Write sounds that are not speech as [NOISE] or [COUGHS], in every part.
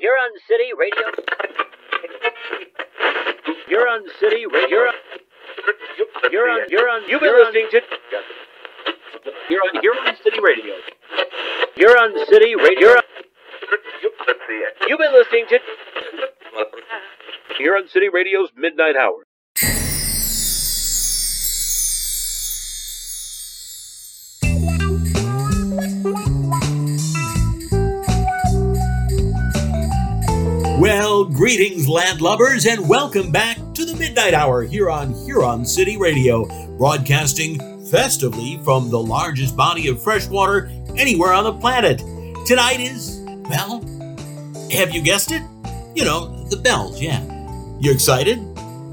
Huron City Radio. Huron City Radio. Huron, Huron, you've been listening to. Huron, Huron City Radio. Huron City Radio. You've been listening to. Huron City Radio's Midnight Hour. Greetings, landlubbers, and welcome back to the Midnight Hour here on Huron City Radio, broadcasting festively from the largest body of fresh water anywhere on the planet. Tonight is, well, have you guessed it? You know, the bells, yeah. You excited?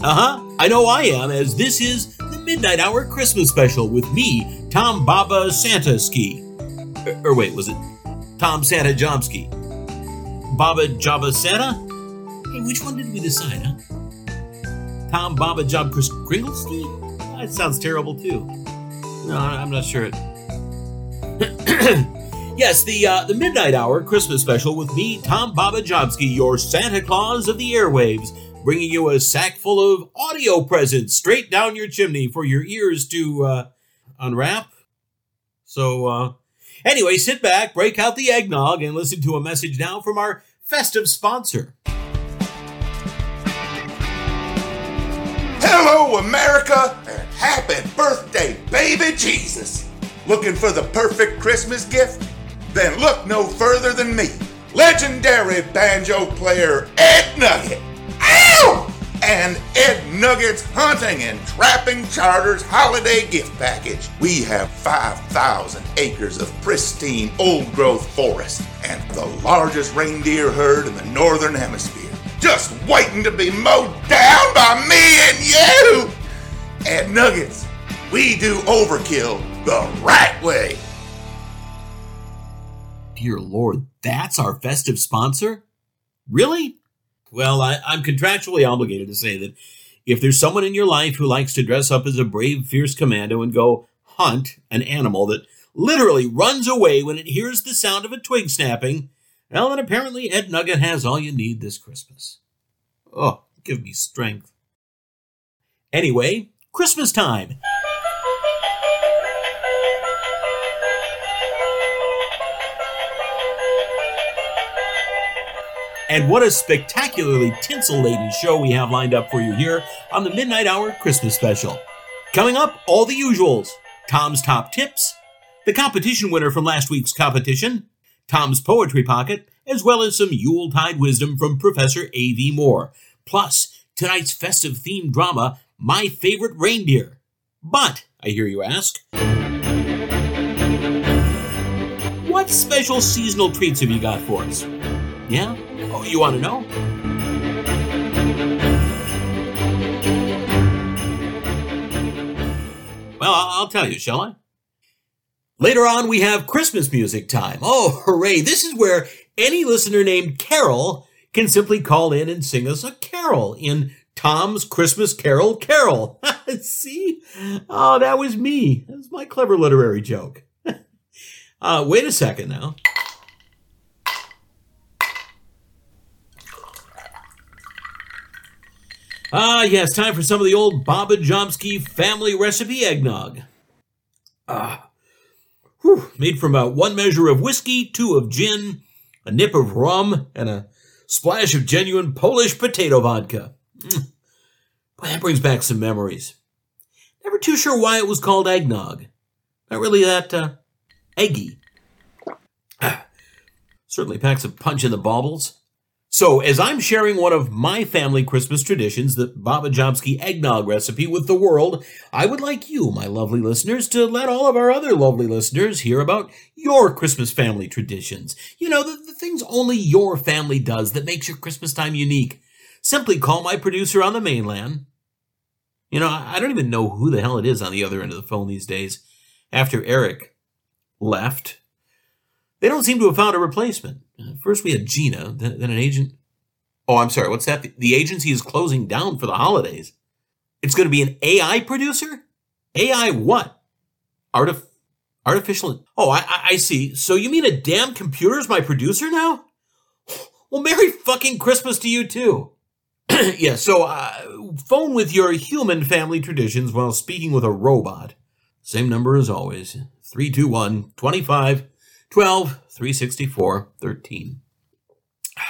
Uh huh. I know I am, as this is the Midnight Hour Christmas special with me, Tom Baba Santa Ski. Or, or wait, was it Tom Santa Jomsky? Baba Java Santa? Hey, which one did we decide, huh? Tom Baba Job Chris Kringlesky? That sounds terrible too. No, I'm not sure. [CLEARS THROAT] yes, the uh, the Midnight Hour Christmas special with me, Tom Baba your Santa Claus of the airwaves, bringing you a sack full of audio presents straight down your chimney for your ears to uh, unwrap. So, uh, anyway, sit back, break out the eggnog, and listen to a message now from our festive sponsor. Hello, America, and happy birthday, baby Jesus. Looking for the perfect Christmas gift? Then look no further than me, legendary banjo player Ed Nugget. Ow! And Ed Nugget's Hunting and Trapping Charters Holiday Gift Package. We have 5,000 acres of pristine old growth forest and the largest reindeer herd in the Northern Hemisphere just waiting to be mowed down by me and you. At Nuggets, we do overkill the right way. Dear Lord, that's our festive sponsor? Really? Well, I, I'm contractually obligated to say that if there's someone in your life who likes to dress up as a brave, fierce commando and go hunt an animal that literally runs away when it hears the sound of a twig snapping, well, then apparently Ed Nugget has all you need this Christmas. Oh, give me strength. Anyway, Christmas time. And what a spectacularly tinsel laden show we have lined up for you here on the Midnight Hour Christmas Special. Coming up, all the usuals Tom's top tips, the competition winner from last week's competition, Tom's Poetry Pocket, as well as some Yuletide wisdom from Professor A.V. Moore, plus tonight's festive themed drama, My Favorite Reindeer. But, I hear you ask, what special seasonal treats have you got for us? Yeah? Oh, you want to know? Well, I'll tell you, shall I? Later on, we have Christmas music time. Oh, [LAUGHS] hooray! This is where any listener named Carol can simply call in and sing us a carol in Tom's Christmas Carol Carol. [LAUGHS] See? Oh, that was me. That was my clever literary joke. [LAUGHS] uh, wait a second now. Ah, yes, time for some of the old Baba Jomsky family recipe eggnog. Ah, whew, made from about one measure of whiskey, two of gin, a nip of rum, and a splash of genuine Polish potato vodka. Mm. Boy, that brings back some memories. Never too sure why it was called eggnog. Not really that uh, eggy. Ah, certainly packs a punch in the baubles. So, as I'm sharing one of my family Christmas traditions, the Baba Jomsky eggnog recipe with the world, I would like you, my lovely listeners, to let all of our other lovely listeners hear about your Christmas family traditions. You know, the, the things only your family does that makes your Christmas time unique. Simply call my producer on the mainland. You know, I, I don't even know who the hell it is on the other end of the phone these days. After Eric left, they don't seem to have found a replacement. First, we had Gina, then, then an agent. Oh, I'm sorry. What's that? The, agency is closing down for the holidays. It's going to be an AI producer? AI what? Artif- artificial. Oh, I, I see. So you mean a damn computer is my producer now? Well, Merry fucking Christmas to you too. [CLEARS THROAT] yeah, so uh, phone with your human family traditions while speaking with a robot. Same number as always 321 25 12 364 13. [SIGHS]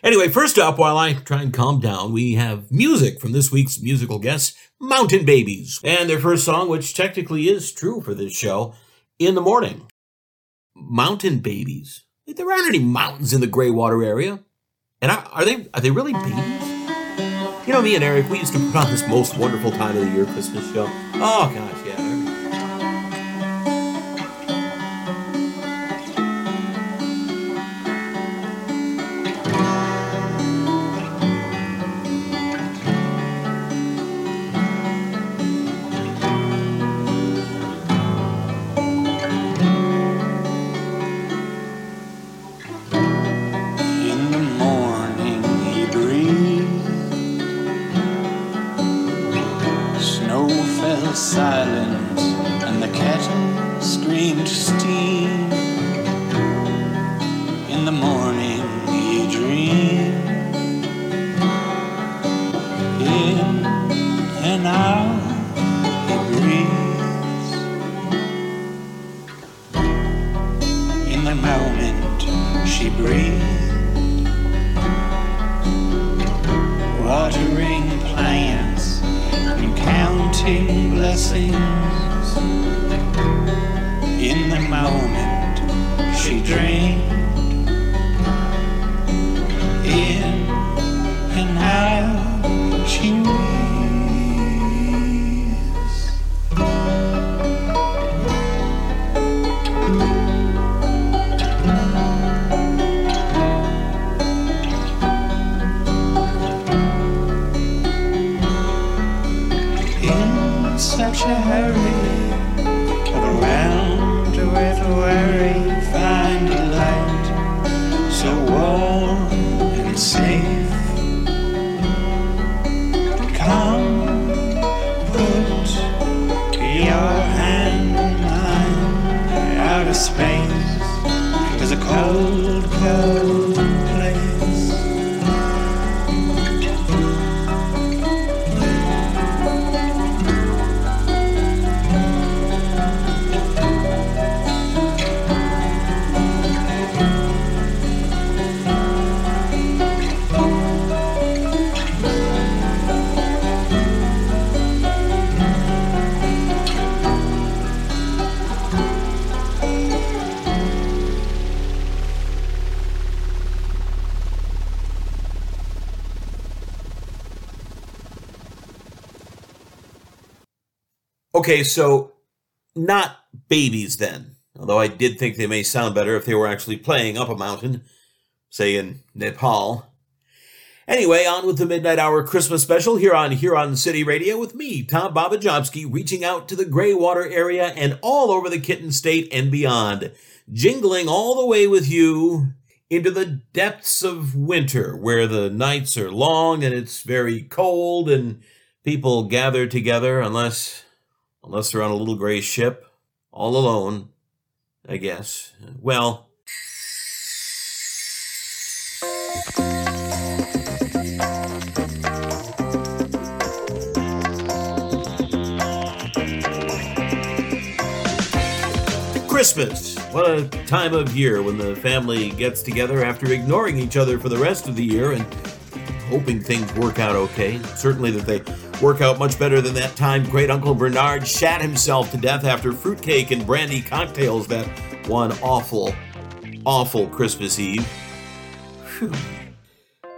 Anyway, first up, while I try and calm down, we have music from this week's musical guests, Mountain Babies, and their first song, which technically is true for this show, In the Morning. Mountain Babies. There aren't any mountains in the Graywater area. And are, are they are they really babies? You know, me and Eric, we used to put on this most wonderful time of the year Christmas show. Oh gosh, yeah. Silent and the kettle screamed steam. Okay, so not babies then. Although I did think they may sound better if they were actually playing up a mountain, say in Nepal. Anyway, on with the Midnight Hour Christmas special here on Huron City Radio with me, Tom Babajomsky, reaching out to the Graywater area and all over the Kitten State and beyond, jingling all the way with you into the depths of winter where the nights are long and it's very cold and people gather together unless unless they're on a little gray ship all alone i guess well Christmas. What a time of year when the family gets together after ignoring each other for the rest of the year and hoping things work out okay. Certainly that they work out much better than that time great Uncle Bernard shat himself to death after fruitcake and brandy cocktails that one awful, awful Christmas Eve.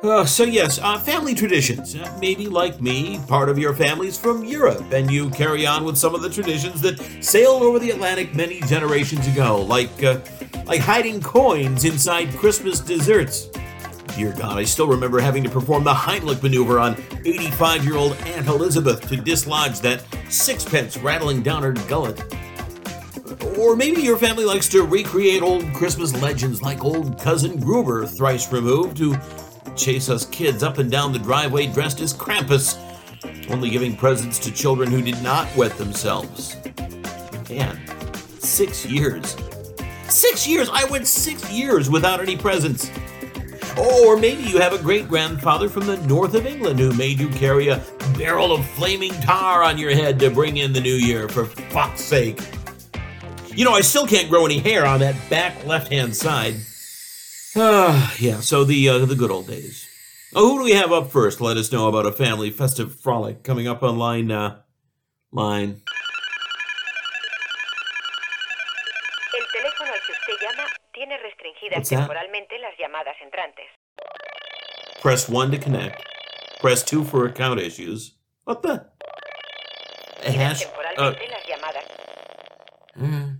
Uh, so yes, uh, family traditions. Uh, maybe like me, part of your family's from Europe, and you carry on with some of the traditions that sailed over the Atlantic many generations ago, like uh, like hiding coins inside Christmas desserts. Dear God, I still remember having to perform the Heimlich maneuver on 85-year-old Aunt Elizabeth to dislodge that sixpence rattling down her gullet. Or maybe your family likes to recreate old Christmas legends like old cousin Gruber, thrice removed, who chase us kids up and down the driveway dressed as Krampus, only giving presents to children who did not wet themselves. Man, six years. Six years! I went six years without any presents. Or maybe you have a great grandfather from the north of England who made you carry a barrel of flaming tar on your head to bring in the new year, for fuck's sake. You know, I still can't grow any hair on that back left hand side. Ah, yeah, so the, uh, the good old days. Oh, who do we have up first? Let us know about a family festive frolic coming up on line, uh, line. Restringidas What's that? temporalmente las llamadas entrantes. Press 1 to connect. Press 2 for account issues. What the? Hash? Uh, las llamadas. mm.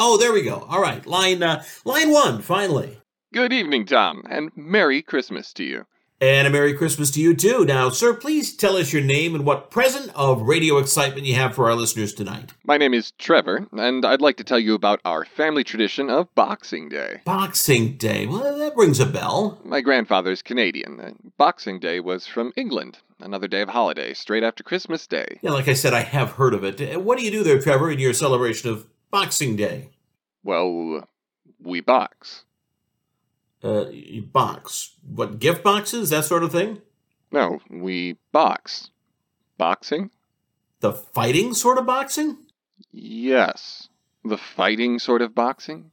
Oh, there we go. All right, line uh, line one, finally. Good evening, Tom, and Merry Christmas to you. And a Merry Christmas to you too. Now, sir, please tell us your name and what present of radio excitement you have for our listeners tonight. My name is Trevor, and I'd like to tell you about our family tradition of Boxing Day. Boxing Day. Well, that rings a bell. My grandfather's Canadian. Boxing Day was from England, another day of holiday, straight after Christmas Day. Yeah, like I said, I have heard of it. Uh, What do you do there, Trevor, in your celebration of Boxing Day? Well, we box. Uh, box. What, gift boxes? That sort of thing? No, we box. Boxing? The fighting sort of boxing? Yes. The fighting sort of boxing?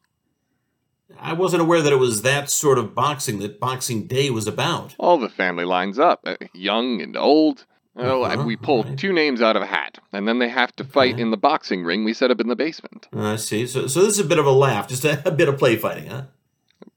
I wasn't aware that it was that sort of boxing that Boxing Day was about. All the family lines up, uh, young and old. Oh, Uh-huh, and we pull right. two names out of a hat, and then they have to fight Okay. in the boxing ring we set up in the basement. I see. So, so this is a bit of a laugh, just a, [LAUGHS] a bit of play fighting, huh?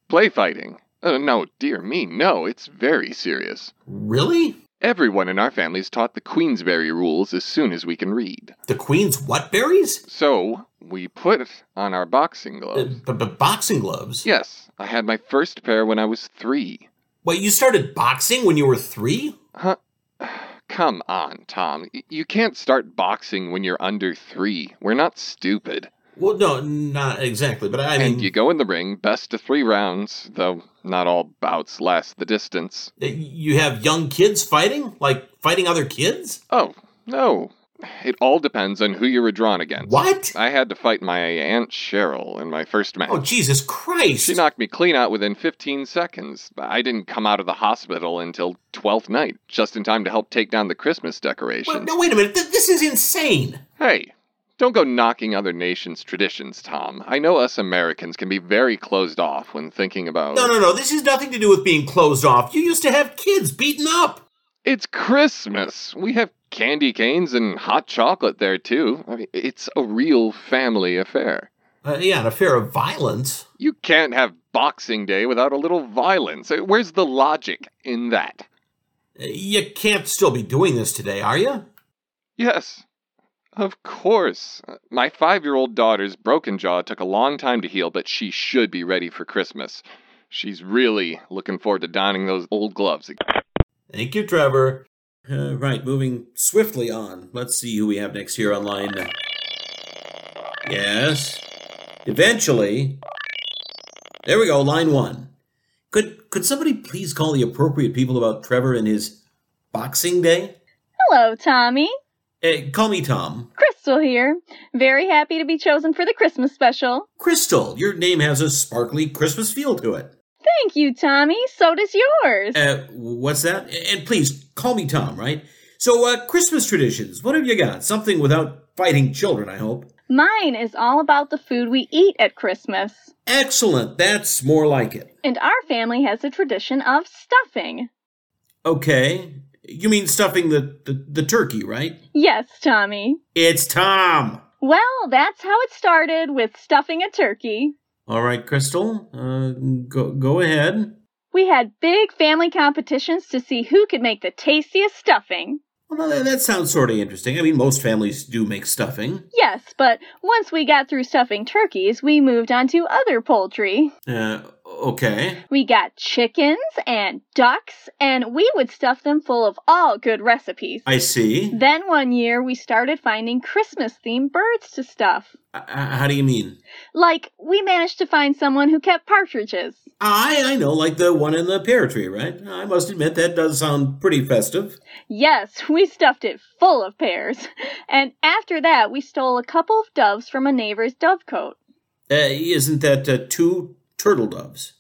Play fighting? Uh, no, dear me, no, it's very serious. Really? Everyone in our family's taught the Queensberry rules as soon as we can read. The Queen's what berries? So, we put on our boxing Uh, gloves. b- b- boxing gloves? Yes, I had my first pair when I was three. Wait, you started boxing when you were three? Huh? [SIGHS] Come on, Tom. You can't start boxing when you're under three. We're not stupid. Well, no, not exactly, but I mean, and you go in the ring, best of three rounds, though not all bouts last the distance. uh, you have young kids fighting? Like fighting other kids? Oh, no. It all depends on who you were drawn against. What? I had to fight my Aunt Cheryl in my first match. Oh, Jesus Christ! She knocked me clean out within 15 seconds. I didn't come out of the hospital until 12th night, just in time to help take down the Christmas decorations. Wait, no, wait a minute. Th- this is insane. Hey, don't go knocking other nations' traditions, Tom. I know us Americans can be very closed off when thinking about. No, no, no. This has nothing to do with being closed off. You used to have kids beaten up. It's Christmas. We have candy canes and hot chocolate there, too. I mean, it's a real family affair. Uh, yeah, an affair of violence. You can't have Boxing Day without a little violence. Uh, Where's the logic in that? Uh, You can't still be doing this today, are you? Yes, of course. Uh, My five year old daughter's broken jaw took a long time to heal, but she should be ready for Christmas. She's really looking forward to donning those old gloves again. Thank you, Trevor. Uh, right, moving swiftly on. Let's see who we have next here online. Yes. Eventually. There we go, line one. Could could somebody please call the appropriate people about Trevor and his Boxing Day? Hello, Tommy. Eh, call me Tom. Crystal here. Very happy to be chosen for the Christmas special. Crystal, your name has a sparkly Christmas feel to it. Thank you, Tommy. So does yours. Uh, what's that? And please call me Tom, right? So, uh, Christmas traditions. What have you got? Something without fighting children, I hope. Mine is all about the food we eat at Christmas. Excellent. That's more like it. And our family has a tradition of stuffing. Okay. You mean stuffing the, the, the turkey, right? Yes, Tommy. It's Tom. Well, that's how it started with stuffing a turkey. All right, Crystal. Uh, go, go ahead. We had big family competitions to see who could make the tastiest stuffing. Well, that, that sounds sort of interesting. I mean, most families do make stuffing. Yes, but once we got through stuffing turkeys, we moved on to other poultry. Uh, okay. We got chickens and ducks, and we would stuff them full of all good recipes. I see. Then one year we started finding Christmas themed birds to stuff. Uh, how do you mean? Like, we managed to find someone who kept partridges. I I know, like the one in the pear tree, right? I must admit that does sound pretty festive. Yes, [LAUGHS] we stuffed it full of pears. And after that, we stole a couple of doves from a neighbor's dovecote. Uh, isn't that uh, two turtle doves?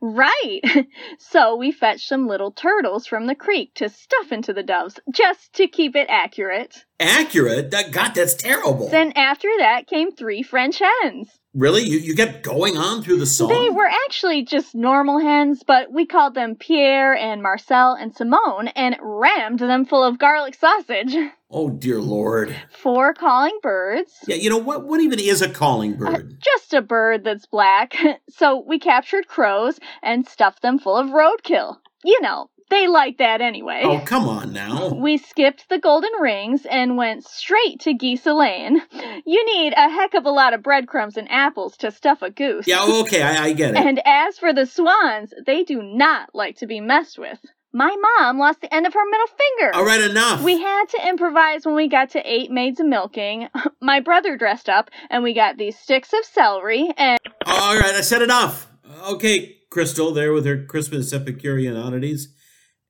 Right. [LAUGHS] So we fetched some little turtles from the creek to stuff into the doves, just to keep it accurate. Accurate? That, God, that's terrible. Then after that came three French hens. really? You, you kept going on through the song? They were actually just normal hens, but we called them Pierre and Marcel and Simone and rammed them full of garlic sausage. [LAUGHS] Oh, dear Lord. Four calling birds. Yeah, you know, what, what even is a calling uh, bird? Just a bird that's black. [LAUGHS] So we captured crows and stuffed them full of roadkill. You know, they like that anyway. Oh, come on now. We skipped the golden rings and went straight to geese lane. You need a heck of a lot of breadcrumbs and apples to stuff a goose. Yeah, okay, I, I get it. And as for the swans, they do not like to be messed with. My mom lost the end of her middle finger. All right, enough. We had to improvise when we got to eight maids of milking. [LAUGHS] My brother dressed up, and we got these sticks of celery and All right, I said enough. Okay, Crystal, there with her Christmas Epicurean oddities.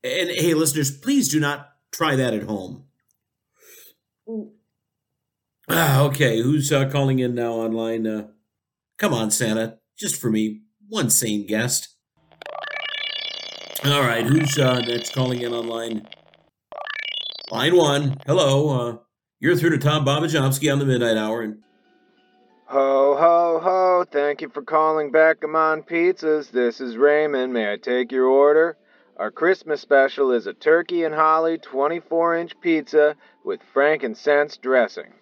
And hey, listeners, please do not try that at home. Ah, okay, who's uh, calling in now online? Uh, come on, Santa, just for me, one sane guest. All right, who's uh, next calling in online? Line Line one. Hello, uh, you're through to Tom Babajomsky on the Midnight Hour, and Ho, ho, ho. Thank you for calling Beckamon Pizzas. This is Raymond. May I take your order? Our Christmas special is a turkey and holly 24 inch pizza with frankincense dressing.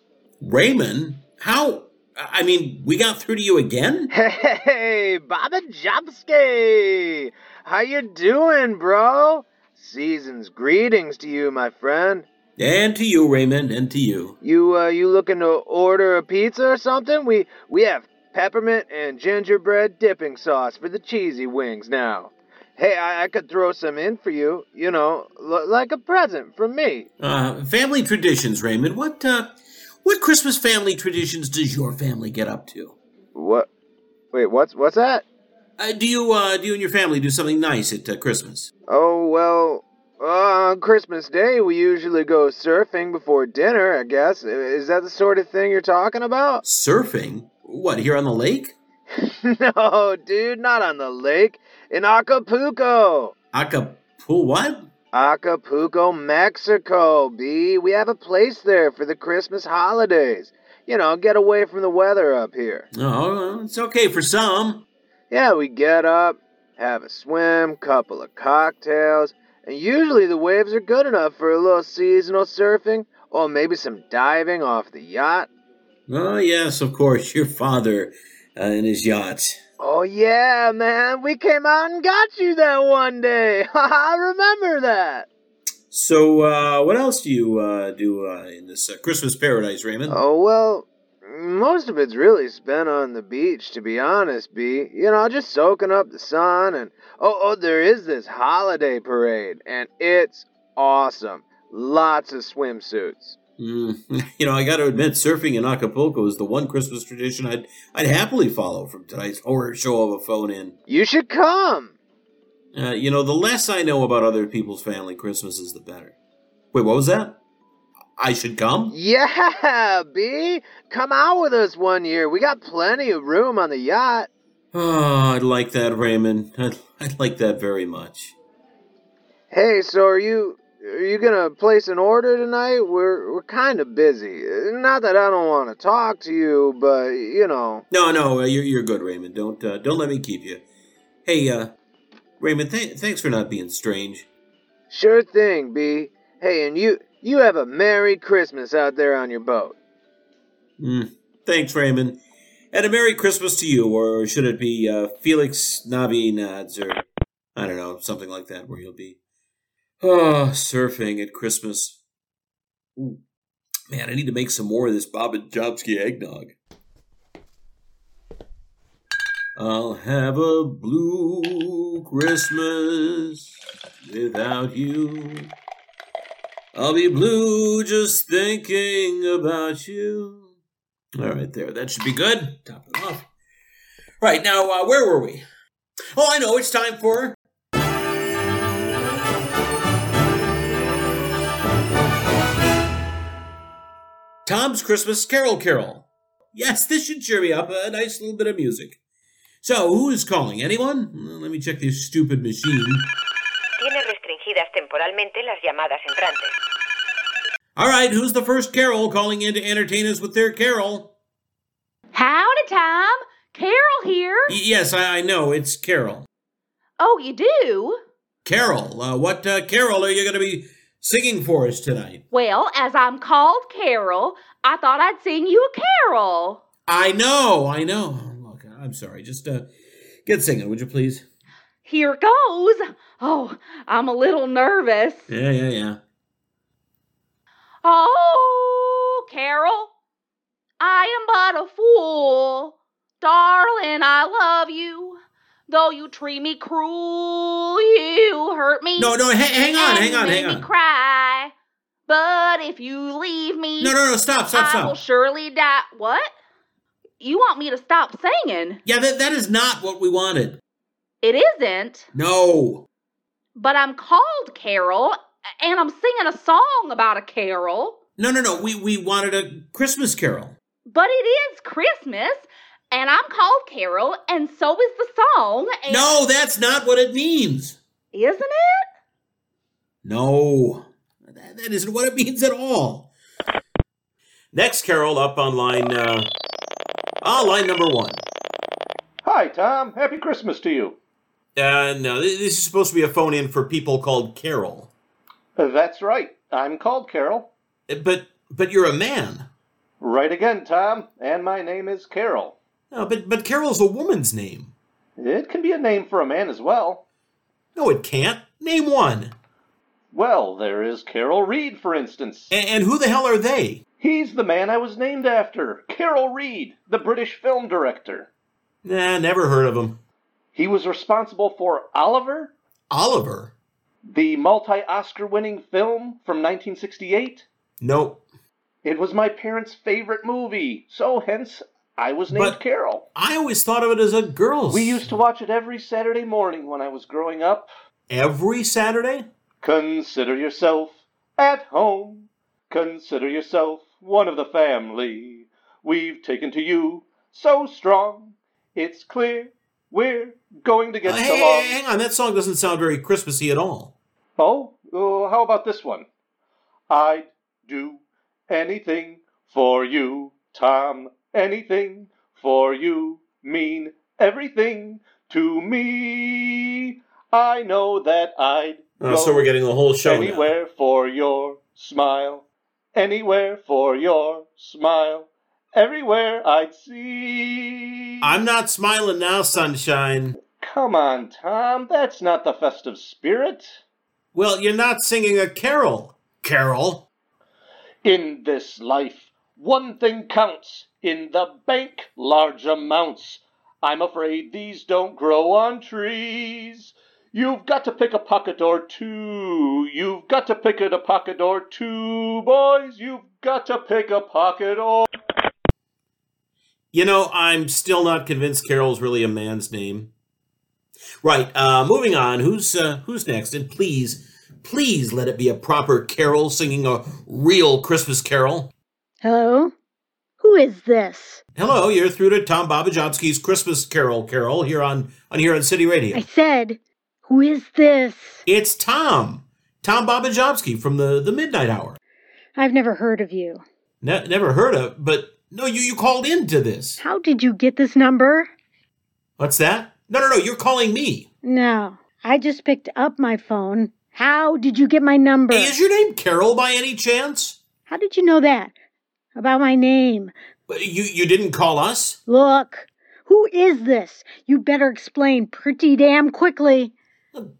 Raymond, how? I mean, we got through to you again? [LAUGHS] Hey, Baba Jumsky! How you doing, bro? Season's greetings to you, my friend. And to you, Raymond, and to you. You uh you looking to order a pizza or something? We we have peppermint and gingerbread dipping sauce for the cheesy wings now. Hey, I, I could throw some in for you, you know, l- like a present from me. Uh, family traditions, Raymond. What, uh, what Christmas family traditions does your family get up to? What? Wait, what's what's that? Uh, do you, uh, do you and your family do something nice at uh, Christmas? Oh well, uh, on Christmas Day we usually go surfing before dinner. I guess is that the sort of thing you're talking about? Surfing? What, here on the lake? [LAUGHS] no, dude, not on the lake. In Acapulco. Acapulco, what? Acapulco, Mexico, B. We have a place there for the Christmas holidays. You know, get away from the weather up here. Oh, it's okay for some. Yeah, we get up, have a swim, couple of cocktails, and usually the waves are good enough for a little seasonal surfing or maybe some diving off the yacht. Oh, yes, of course, your father uh, and his yacht. Oh yeah, man, we came out and got you that one day. [LAUGHS] I remember that. So, uh, what else do you uh, do uh, in this uh, Christmas paradise, Raymond? Oh well, most of it's really spent on the beach, to be honest, B. You know, just soaking up the sun and oh oh there is this holiday parade and it's awesome. Lots of swimsuits. Mm, [LAUGHS] you know, I got to admit, surfing in Acapulco is the one Christmas tradition I'd I'd happily follow from tonight's horror show of a phone in. You should come. Uh, you know, the less I know about other people's family Christmases, the better. Wait, what was that? I should come? Yeah, [LAUGHS] B. Come out with us one year. We got plenty of room on the yacht. [SIGHS] Oh, I'd like that, Raymond. I'd, I'd like that very much. Hey, so are you are you gonna place an order tonight? We're we're kind of busy. Not that I don't want to talk to you, but you know. No, no, uh, you're you're good, Raymond. Don't uh, don't let me keep you. Hey, uh, Raymond, th- thanks for not being strange. Sure thing, B. Hey, and you you have a merry Christmas out there on your boat. Mm, thanks, Raymond. And a Merry Christmas to you, or should it be uh, Felix Navi Nads, or I don't know, something like that, where you'll be. Oh, surfing at Christmas. Ooh. Man, I need to make some more of this Bob and Jobsky eggnog. I'll have a blue Christmas without you. I'll be blue just thinking about you. All right, there. That should be good. Top it off. Right, now, uh, where were we? Oh, I know. It's time for. Tom's Christmas Carol Carol. Yes, this should cheer me up. A nice little bit of music. So, who is calling? Anyone? Let me check this stupid machine. Tiene restringidas temporalmente las llamadas entrantes. All right, who's the first Carol calling in to entertain us with their Carol? Howdy, Tom. Carol here. Y- yes, I, I know. It's Carol. Oh, you do? Carol, uh, what uh, Carol are you going to be singing for us tonight? Well, as I'm called Carol, I thought I'd sing you a carol. I know, I know. Look, I'm sorry. Just uh, get singing, would you please? Here goes. Oh, I'm a little nervous. Yeah, yeah, yeah. Oh, Carol, I am but a fool. Darling, I love you. Though you treat me cruel, you hurt me. No, no, ha- hang on, hang on, make hang me on. cry. But if you leave me, No, no, no, stop, stop, stop. I will surely die. What? You want me to stop singing? Yeah, that, that is not what we wanted. It isn't. No. But I'm called Carol, and I'm singing a song about a carol. No, no, no. We, we wanted a Christmas Carol. But it is Christmas, and I'm called Carol, and so is the song. And No, that's not what it means. Isn't it? No, that, that isn't what it means at all. Next Carol up on line, uh, ah, line number one. Hi, Tom. Happy Christmas to you. Uh, no, th- this is supposed to be a phone in for people called Carol. Uh, That's right. I'm called Carol. Uh, But, but you're a man. Right again, Tom. And my name is Carol. No, but, but Carol's a woman's name. It can be a name for a man as well. No, it can't. Name one. Well, there is Carol Reed, for instance. A- and who the hell are they? He's the man I was named after. Carol Reed, the British film director. Nah, never heard of him. He was responsible for Oliver, Oliver? the multi Oscar winning film from 1968. Nope. It was my parents' favorite movie, so hence I was named But- Carol. I always thought of it as a girl's. We used to watch it every Saturday morning when I was growing up. Every Saturday? Consider yourself at home. Consider yourself one of the family. We've taken to you so strong. It's clear we're going to get Uh, hey, along. hey, hang on. That song doesn't sound very Christmassy at all. Oh, uh, how about this one? I'd do anything for you, Tom. Anything for you mean everything to me. I know that I'd Oh, go so we're getting the whole show now. anywhere for your smile. Anywhere for your smile. Everywhere I'd see. I'm not smiling now, sunshine. Come on, Tom. That's not the festive spirit. Well, you're not singing a carol. Carol? In this life, one thing counts. In the bank, large amounts. I'm afraid these don't grow on trees. You've got to pick a pocket or two. You've got to pick a pocket or two, boys. You've got to pick a pocket or. You know, I'm still not convinced Carol's really a man's name. Right, uh, moving on. Who's uh, who's next? And please, please let it be a proper carol singing a real Christmas carol. Hello? Who is this? Hello, you're through to Tom Babajomski's Christmas Carol Carol here on on Huron City Radio. I said, who is this? It's Tom. Tom Babajomski from the, the Midnight Hour. I've never heard of you. Ne- never heard of, but no, you, you called into this. How did you get this number? What's that? No, no, no, you're calling me. No, I just picked up my phone. How did you get my number? Hey, is your name Carol by any chance? How did you know that? About my name? You you didn't call us? Look, who is this? You better explain pretty damn quickly.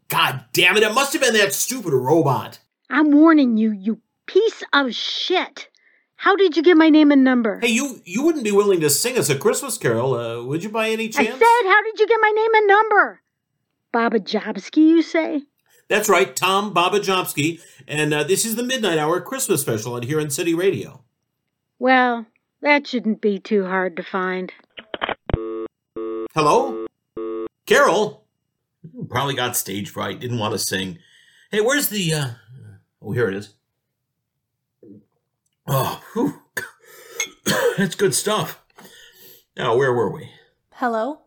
God damn it, it must have been that stupid robot. I'm warning you, you piece of shit. How did you get my name and number? Hey, you you wouldn't be willing to sing us a Christmas carol, uh, would you by any chance? I said, how did you get my name and number? Baba Jobski, you say? That's right, Tom Babajomski, and uh, this is the Midnight Hour Christmas special on Huron City Radio. Well, that shouldn't be too hard to find. Hello? Carol? Probably got stage fright, didn't want to sing. Hey, where's the, uh... Oh, here it is. Oh, whew. [COUGHS] That's good stuff. Now, where were we? Hello?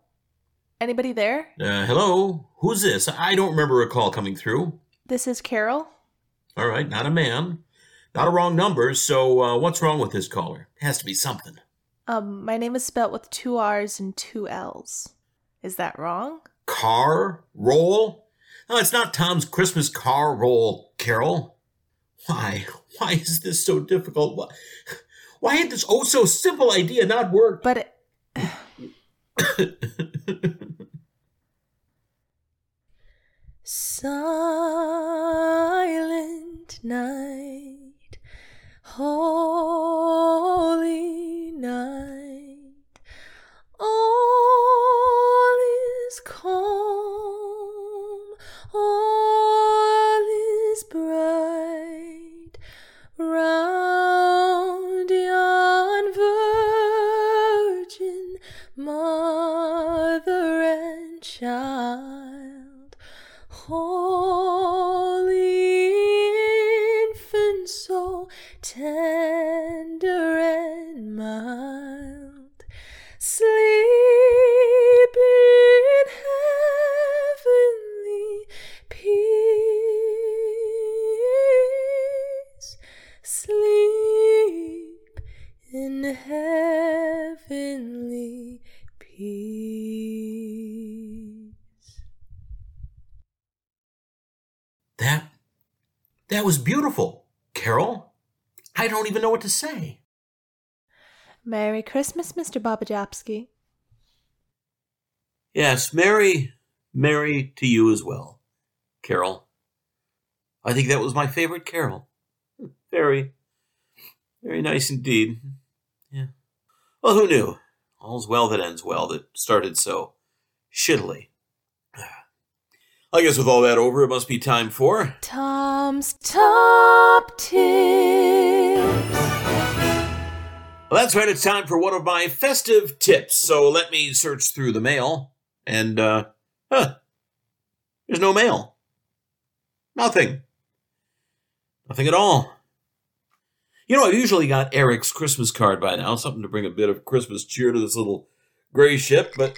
Anybody there? Uh, hello? Who's this? I don't remember a call coming through. This is Carol. All right, not a man. Not a wrong number, so uh, what's wrong with this caller? It has to be something. Um, my name is spelt with two R's and two L's. Is that wrong? Car roll? No, it's not Tom's Christmas car roll, Carol. Why? Why is this so difficult? Why, why had this oh so simple idea not worked? But it, [COUGHS] Silent night, holy night, was beautiful, Carol. I don't even know what to say. Merry Christmas, Mr. Babajapski. Yes, Merry, Merry to you as well, Carol. I think that was my favorite Carol. Very, very nice indeed. Yeah. Well, who knew? All's well that ends well that started so shittily. [SIGHS] I guess with all that over, it must be time for. Tom's Top Tips. Well, that's right. It's time for one of my festive tips. So let me search through the mail. And, uh, huh. There's no mail. Nothing. Nothing at all. You know, I've usually got Eric's Christmas card by now, something to bring a bit of Christmas cheer to this little gray ship, but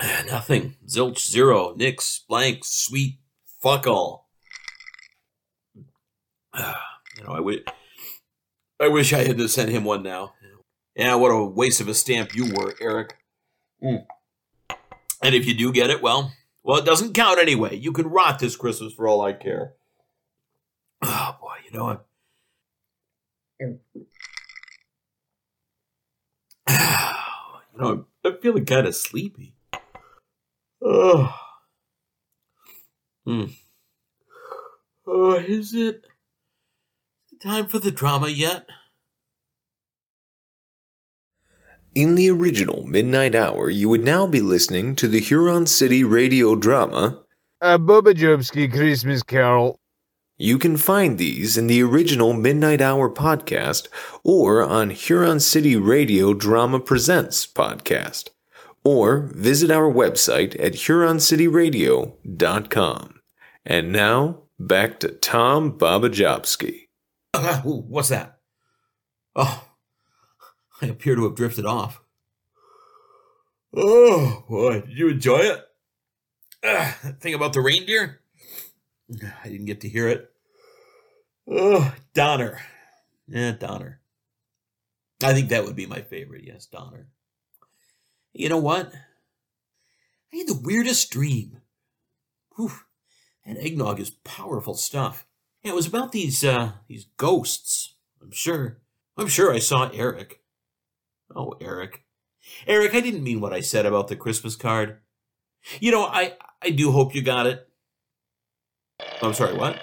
[SIGHS] nothing. Zilch, zero, nix, blank, sweet, fuck all. [SIGHS] You know, I would. I wish I had to send him one now. Yeah, what a waste of a stamp you were, Eric. Mm. And if you do get it, well, well, it doesn't count anyway. You can rot this Christmas for all I care. [SIGHS] Oh boy, you know I'm. [SIGHS] You know, I'm, I'm feeling kind of sleepy. Oh. Hmm. Oh, is it time for the drama yet? In the original Midnight Hour, you would now be listening to the Huron City radio drama, A Bubba Christmas Carol. You can find these in the original Midnight Hour podcast or on Huron City Radio Drama Presents podcast, or visit our website at huroncityradio.com. And now, back to Tom Babajowski. Ooh, what's that? Oh, I appear to have drifted off. Oh, boy, did you enjoy it? Uh, that thing about the reindeer? I didn't get to hear it. Oh, Donner. Yeah, Donner. I think that would be my favorite, yes, Donner. You know what? I had the weirdest dream. Whew. And eggnog is powerful stuff. Yeah, it was about these uh these ghosts. I'm sure. I'm sure I saw Eric. Oh, Eric. Eric, I didn't mean what I said about the Christmas card. You know, I I do hope you got it. I'm sorry, what?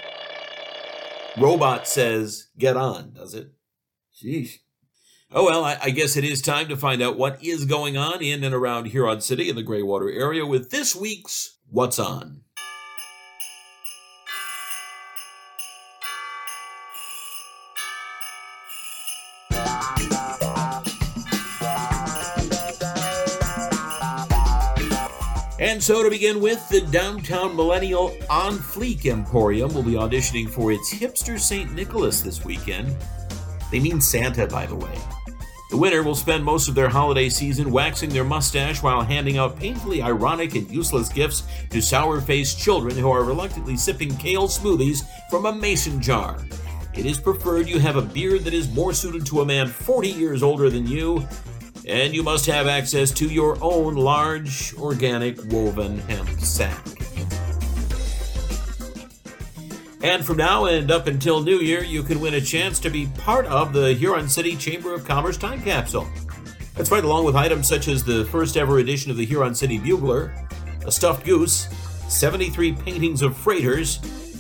Robot says get on, does it? Sheesh. Oh well, I, I guess it is time to find out what is going on in and around Huron City in the Greywater area with this week's What's On. And so, to begin with, the downtown millennial On Fleek Emporium will be auditioning for its Hipster St. Nicholas this weekend. They mean Santa, by the way. The winner will spend most of their holiday season waxing their mustache while handing out painfully ironic and useless gifts to sour faced children who are reluctantly sipping kale smoothies from a mason jar. It is preferred you have a beard that is more suited to a man 40 years older than you, and you must have access to your own large organic woven hemp sack. And from now and up until New Year, you can win a chance to be part of the Huron City Chamber of Commerce time capsule. That's right, along with items such as the first ever edition of the Huron City Bugler, a stuffed goose, 73 paintings of freighters,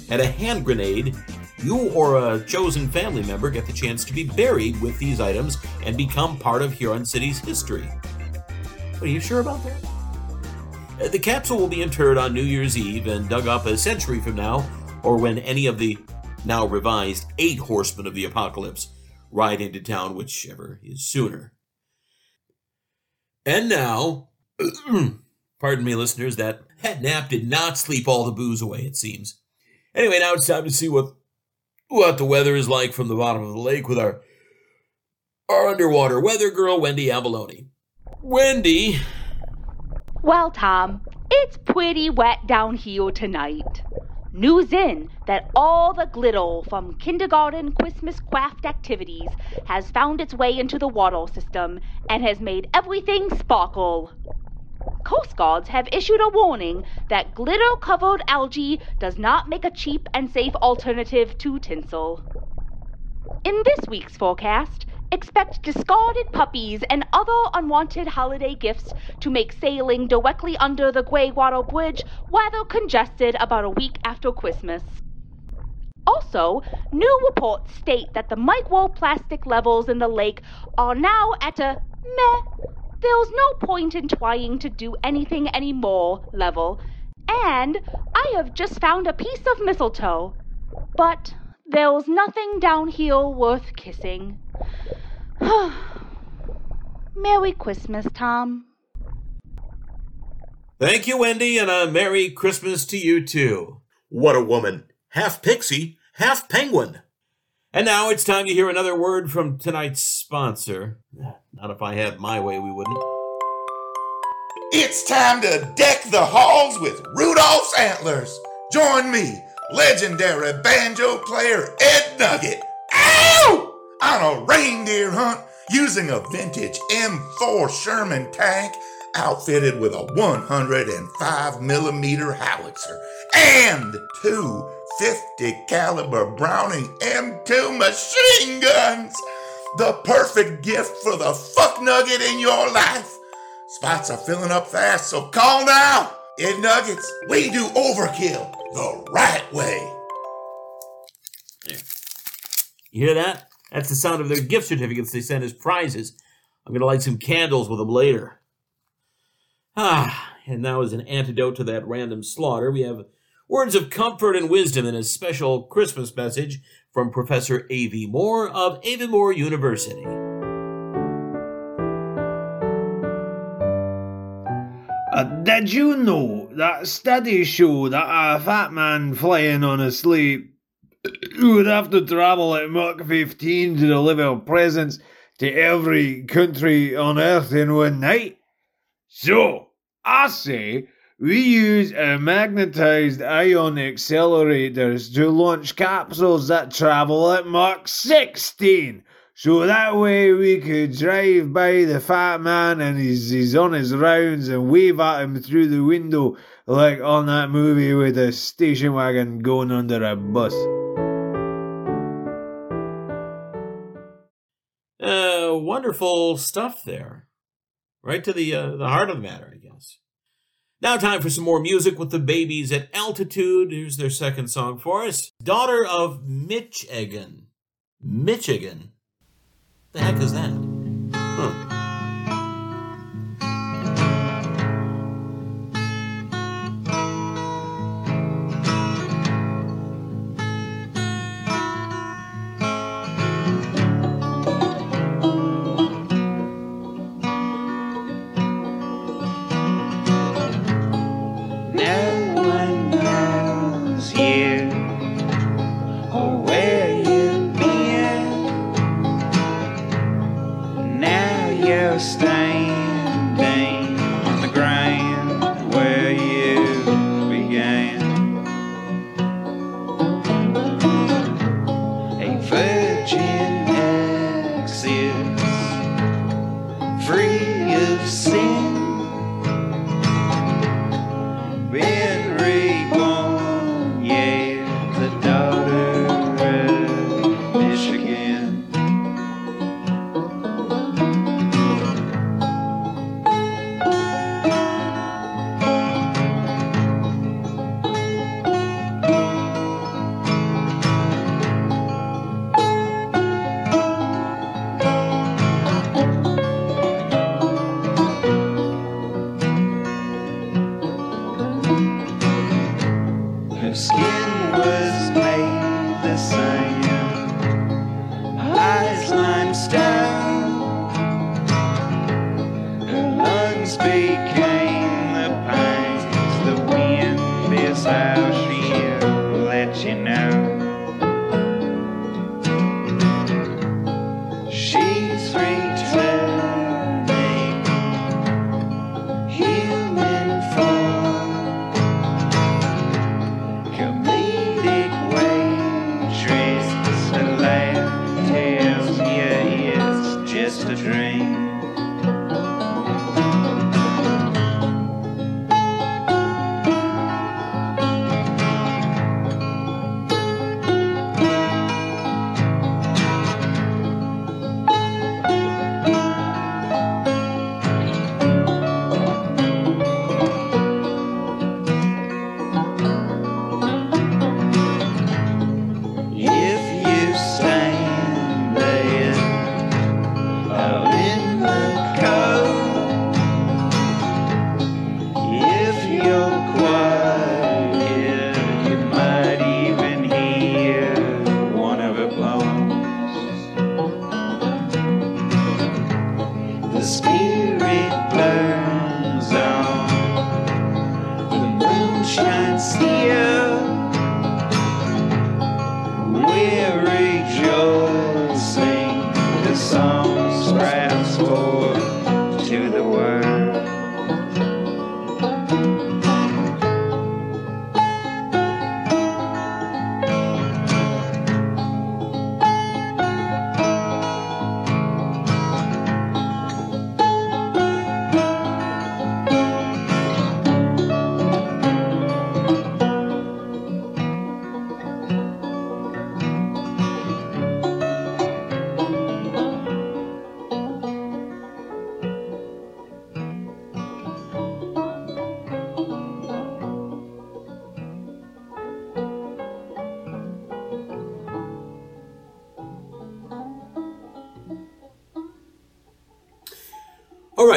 and a hand grenade. You or a chosen family member get the chance to be buried with these items and become part of Huron City's history. Are you sure about that? Uh, The capsule will be interred on New Year's Eve and dug up a century from now, or when any of the now revised eight horsemen of the apocalypse ride into town, whichever is sooner. And now, [CLEARS THROAT] pardon me, listeners, that, that nap did not sleep all the booze away, it seems. Anyway, now it's time to see what what the weather is like from the bottom of the lake with our our underwater weather girl, Wendy Abalone. Wendy, Well, Tom, it's pretty wet down here tonight. News in that all the glitter from kindergarten Christmas craft activities has found its way into the water system and has made everything sparkle. Coast Guards have issued a warning that glitter covered algae does not make a cheap and safe alternative to tinsel. In this week's forecast, expect discarded puppies and other unwanted holiday gifts to make sailing directly under the Greywater Bridge rather congested about a week after Christmas. Also, new reports state that the microplastic levels in the lake are now at a meh, there's no point in trying to do anything anymore level, and I have just found a piece of mistletoe. But there's nothing down here worth kissing. [SIGHS] Merry Christmas, Tom. Thank you, Wendy, and a Merry Christmas to you too. What a woman. Half pixie, half penguin. And now it's time to hear another word from tonight's sponsor. Not if I had my way, we wouldn't. It's time to deck the halls with Rudolph's antlers. Join me, legendary banjo player Ed Nugget, ow! on a reindeer hunt using a vintage M4 Sherman tank outfitted with a 105 millimeter howitzer and two 50 caliber Browning M2 machine guns. The perfect gift for the fuck nugget in your life. Spots are filling up fast, so call now. Ed Nuggets, we do overkill the right way. You hear that? That's the sound of their gift certificates they send as prizes. I'm going to light some candles with them later. Ah, and now as an antidote to that random slaughter, we have words of comfort and wisdom in a special Christmas message from Professor A.V. Moore of Avonmore University. Uh, did you know that studies show that a fat man flying on a sleigh would have to travel at Mach 15 to deliver presents to every country on Earth in one night? So, I say we use uh, magnetized ion accelerators to launch capsules that travel at Mach 16. So that way we could drive by the fat man and he's, he's on his rounds and wave at him through the window like on that movie with a station wagon going under a bus. Uh, wonderful stuff there. Right to the uh, the heart of the matter. Now, time for some more music with the babies at altitude. Here's their second song for us Daughter of Michigan. Michigan? The heck is that?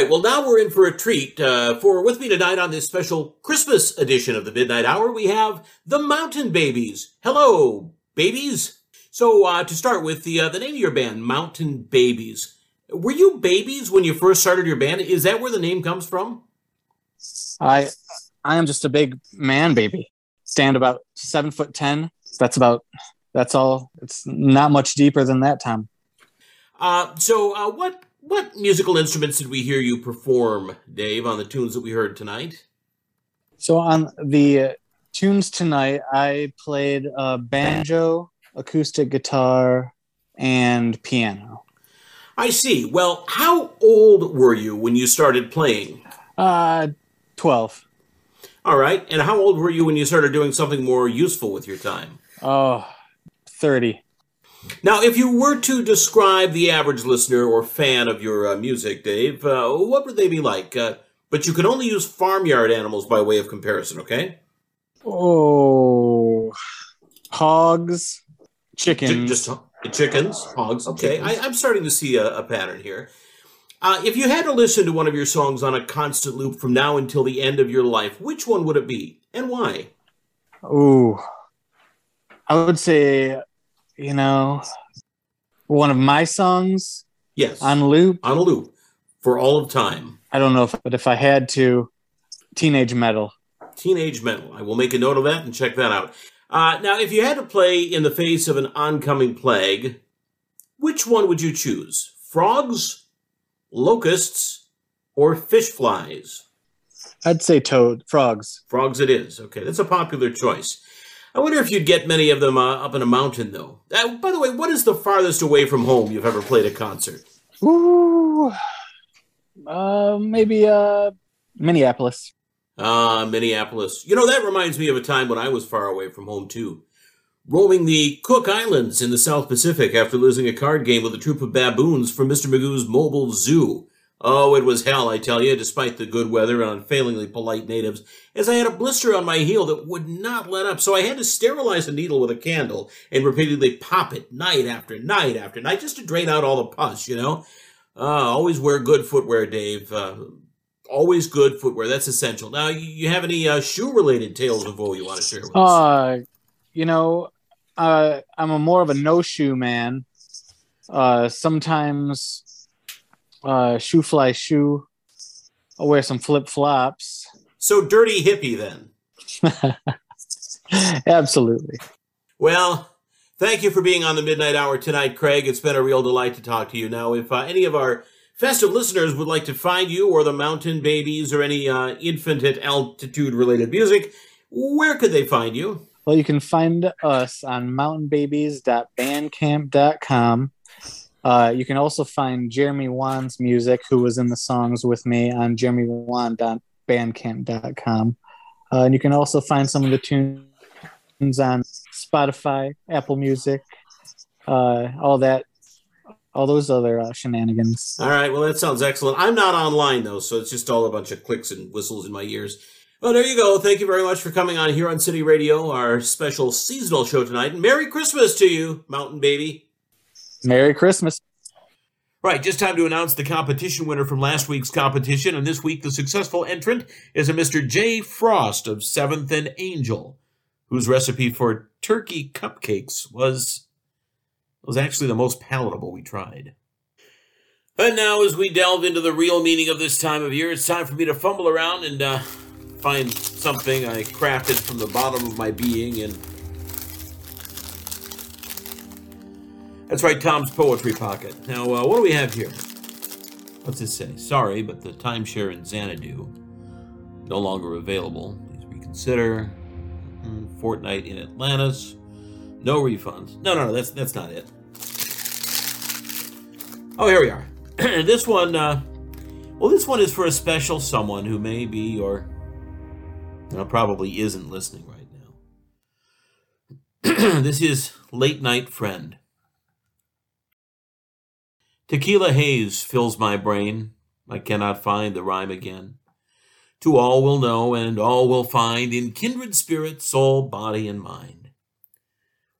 Right, well, now we're in for a treat. Uh, for with me tonight on this special Christmas edition of the Midnite Hour, we have the Mountain Babies. Hello, babies. So, uh, to start with, the uh, the name of your band, Mountain Babies. Were you babies when you first started your band? Is that where the name comes from? I I am just a big man baby. Stand about seven foot ten. That's about that's all. It's not much deeper than that, Tom. Uh, so, uh, what what musical instruments did we hear you perform, Dave, on the tunes that we heard tonight? So on the uh, tunes tonight, I played uh, banjo, acoustic guitar, and piano. I see. Well, how old were you when you started playing? Uh, twelve. All right. And how old were you when you started doing something more useful with your time? Oh, 30. Now, if you were to describe the average listener or fan of your uh, music, Dave, uh, what would they be like? Uh, but you can only use farmyard animals by way of comparison, okay? Oh, hogs, chickens. Chi- just chickens, hogs. Okay, I, I'm starting to see a, a pattern here. Uh, if you had to listen to one of your songs on a constant loop from now until the end of your life, which one would it be, and why? Oh, I would say, you know, one of my songs. Yes, on loop. On a loop for all of time. I don't know if, but if I had to, teenage metal. Teenage Metal. I will make a note of that and check that out. Uh, now, if you had to play in the face of an oncoming plague, which one would you choose? Frogs, locusts, or fish flies? I'd say toad, frogs. Frogs it is. Okay, that's a popular choice. I wonder if you'd get many of them uh, up in a mountain, though. Uh, by the way, what is the farthest away from home you've ever played a concert? Ooh, uh, maybe uh, Minneapolis. Ah, Minneapolis. You know, that reminds me of a time when I was far away from home, too. Roaming the Cook Islands in the South Pacific after losing a card game with a troop of baboons from Mr. Magoo's mobile zoo. Oh, it was hell, I tell you, despite the good weather and unfailingly polite natives, as I had a blister on my heel that would not let up, so I had to sterilize a needle with a candle and repeatedly pop it night after night after night just to drain out all the pus, you know? Uh, always wear good footwear, Dave. Uh, always good footwear. That's essential. Now, you, you have any uh, shoe related tales of woe you want to share with us? Uh, you know, uh, I'm a more of a no shoe man. Uh, sometimes, uh, shoe fly shoe. I'll wear some flip flops. So dirty hippie then. [LAUGHS] Absolutely. Well, thank you for being on the Midnite Hour tonight, Craig. It's been a real delight to talk to you. Now, if uh, any of our festive listeners would like to find you or the Mountain Babies or any uh, infant at altitude related music, where could they find you? Well, you can find us on mountainbabies.bandcamp.com. Uh, you can also find Jeremy Waun's music, who was in the songs with me, on jeremywaun.bandcamp.com. Uh, and you can also find some of the tunes on Spotify, Apple Music, uh, all that, all those other uh, shenanigans. All right, well, that sounds excellent. I'm not online, though, so it's just all a bunch of clicks and whistles in my ears. Well, there you go. Thank you very much for coming on here on City Radio, our special seasonal show tonight. And Merry Christmas to you, Mountain Baby. Merry Christmas. Right, just time to announce the competition winner from last week's competition. And this week, the successful entrant is a Mr. J. Frost of 7th and Angel, whose recipe for turkey cupcakes was, was actually the most palatable we tried. And now, as we delve into the real meaning of this time of year, it's time for me to fumble around and uh, find something I crafted from the bottom of my being and That's right, Tom's Poetry Pocket. Now, uh, what do we have here? What's it say? Sorry, but the timeshare in Xanadu no longer available. Please reconsider. Mm, Fortnight in Atlantis. No refunds. No, no, no, that's that's not it. Oh, here we are. [CLEARS THROAT] this one, uh, well, this one is for a special someone who may be or you know, probably isn't listening right now. [CLEARS THROAT] this is Late Night Friend. Tequila haze fills my brain. I cannot find the rhyme again. To all will know and all will find in kindred spirit, soul, body, and mind.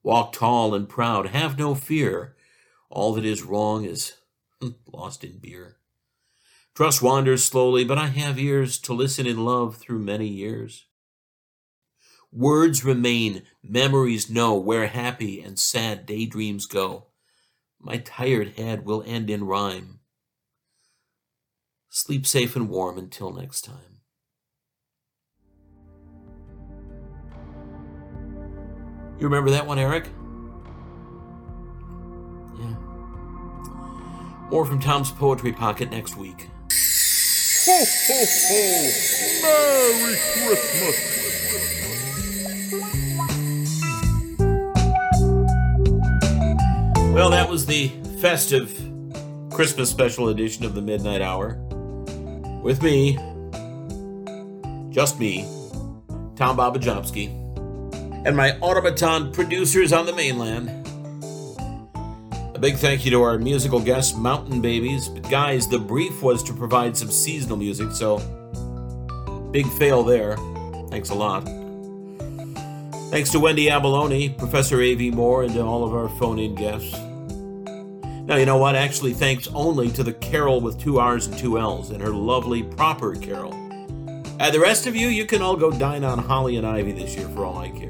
Walk tall and proud, have no fear. All that is wrong is hmm, lost in beer. Trust wanders slowly, but I have ears to listen in love through many years. Words remain, memories know where happy and sad daydreams go. My tired head will end in rhyme. Sleep safe and warm until next time. You remember that one, Eric? Yeah. More from Tom's Poetry Pocket next week. Ho, ho, ho! Merry Christmas! Well, that was the festive Christmas special edition of the Midnite Hour. With me, just me, Tom Babajomsky, and my automaton producers on the mainland. A big thank you to our musical guest, Mountain Babies. But guys, the brief was to provide some seasonal music, so big fail there. Thanks a lot. Thanks to Wendy Abalone, Professor A.V. Moore, and to all of our phone in guests. Now, you know what? Actually, thanks only to the Carol with two R's and two L's and her lovely proper Carol. And the rest of you, you can all go dine on Holly and Ivy this year for all I care.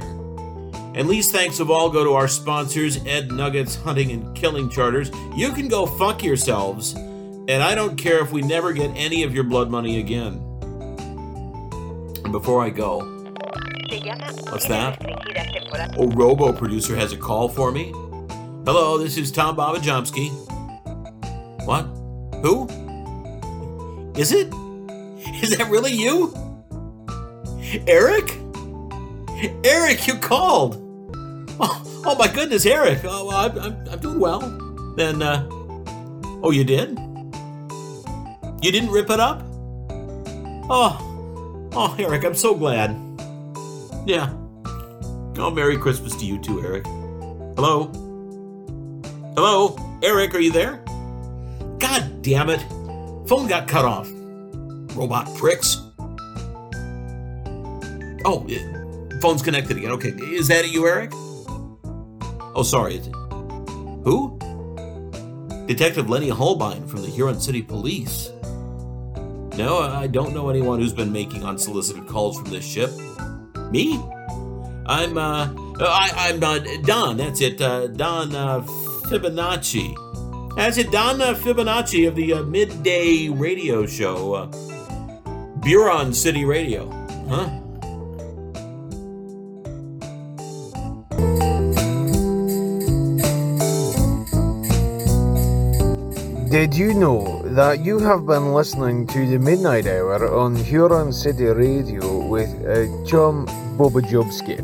And least thanks of all go to our sponsors, Ed Nuggets Hunting and Killing Charters. You can go fuck yourselves, and I don't care if we never get any of your blood money again. And before I go, what's that? Oh, Robo Producer has a call for me. Hello, this is Tom Babajomsky. What? Who? Is it? [LAUGHS] Is that really you? Eric? Eric, you called. Oh, oh my goodness, Eric. Oh, I'm, I'm, I'm doing well. Then, uh, oh, you did? You didn't rip it up? Oh, oh, Eric, I'm so glad. Yeah. Oh, Merry Christmas to you too, Eric. Hello? Hello? Eric, are you there? God damn it. Phone got cut off. Robot pricks. Oh, eh, phone's connected again. Okay. Is that you, Eric? Oh, sorry. Who? Detective Lenny Holbein from the Huron City Police. No, I don't know anyone who's been making unsolicited calls from this ship. Me? I'm, uh, I, I'm uh, Don, that's it, uh, Don uh, Fibonacci. That's it, Don uh, Fibonacci of the uh, midday radio show, uh, Huron City Radio. Huh? Did you know that you have been listening to the Midnite Hour on Huron City Radio with uh, Tom Bobajubski?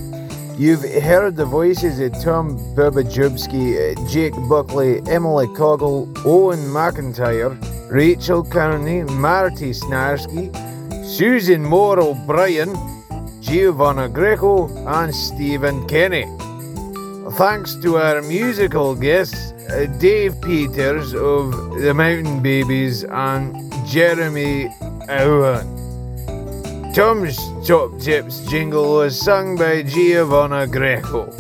You've heard the voices of Tom Bobajubski, uh, Jake Buckley, Emily Coggle, Owen McIntyre, Rachel Kearney, Marty Snarsky, Susan Moore O'Brien, Giovanna Greco, and Stephen Kenny. Thanks to our musical guests, Uh, Dave Peters of the Mountain Babies and Jeremy Waun. Tom's Top Tips jingle was sung by Giovanna Greco.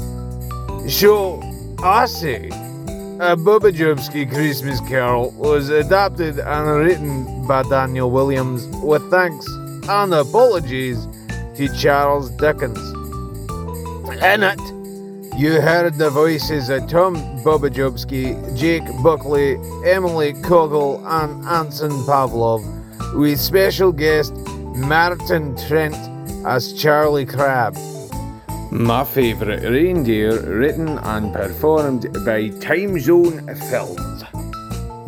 So, I say, a Bubba Jobski Christmas Carol was adapted and written by Daniel Williams with thanks and apologies to Charles Dickens. In it, you heard the voices of Tom Bobajubski, Jake Buckley, Emily Kogel, and Anson Pavlov, with special guest Martin Trent as Charlie Crab. My favourite reindeer, written and performed by Time Zone Films.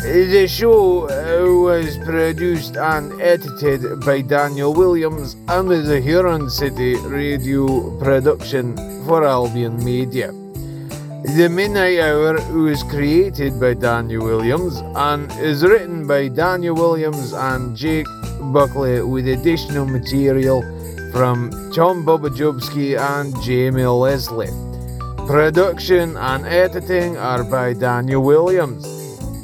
The show uh, was produced and edited by Daniel Williams and is a Huron City radio production for Albion Media. The Midnite Hour was created by Daniel Williams and is written by Daniel Williams and Jake Buckley with additional material from Tom Bobajubski and Jamie Leslie. Production and editing are by Daniel Williams.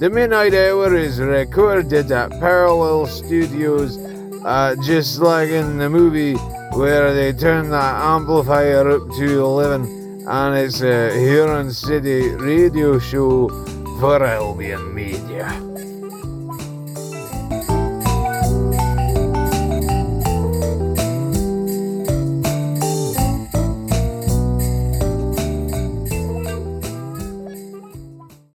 The Midnite Hour is recorded at Parallel Studios, uh, just like in the movie where they turn that amplifier up to 11, and it's a Huron City radio show for Albion Media.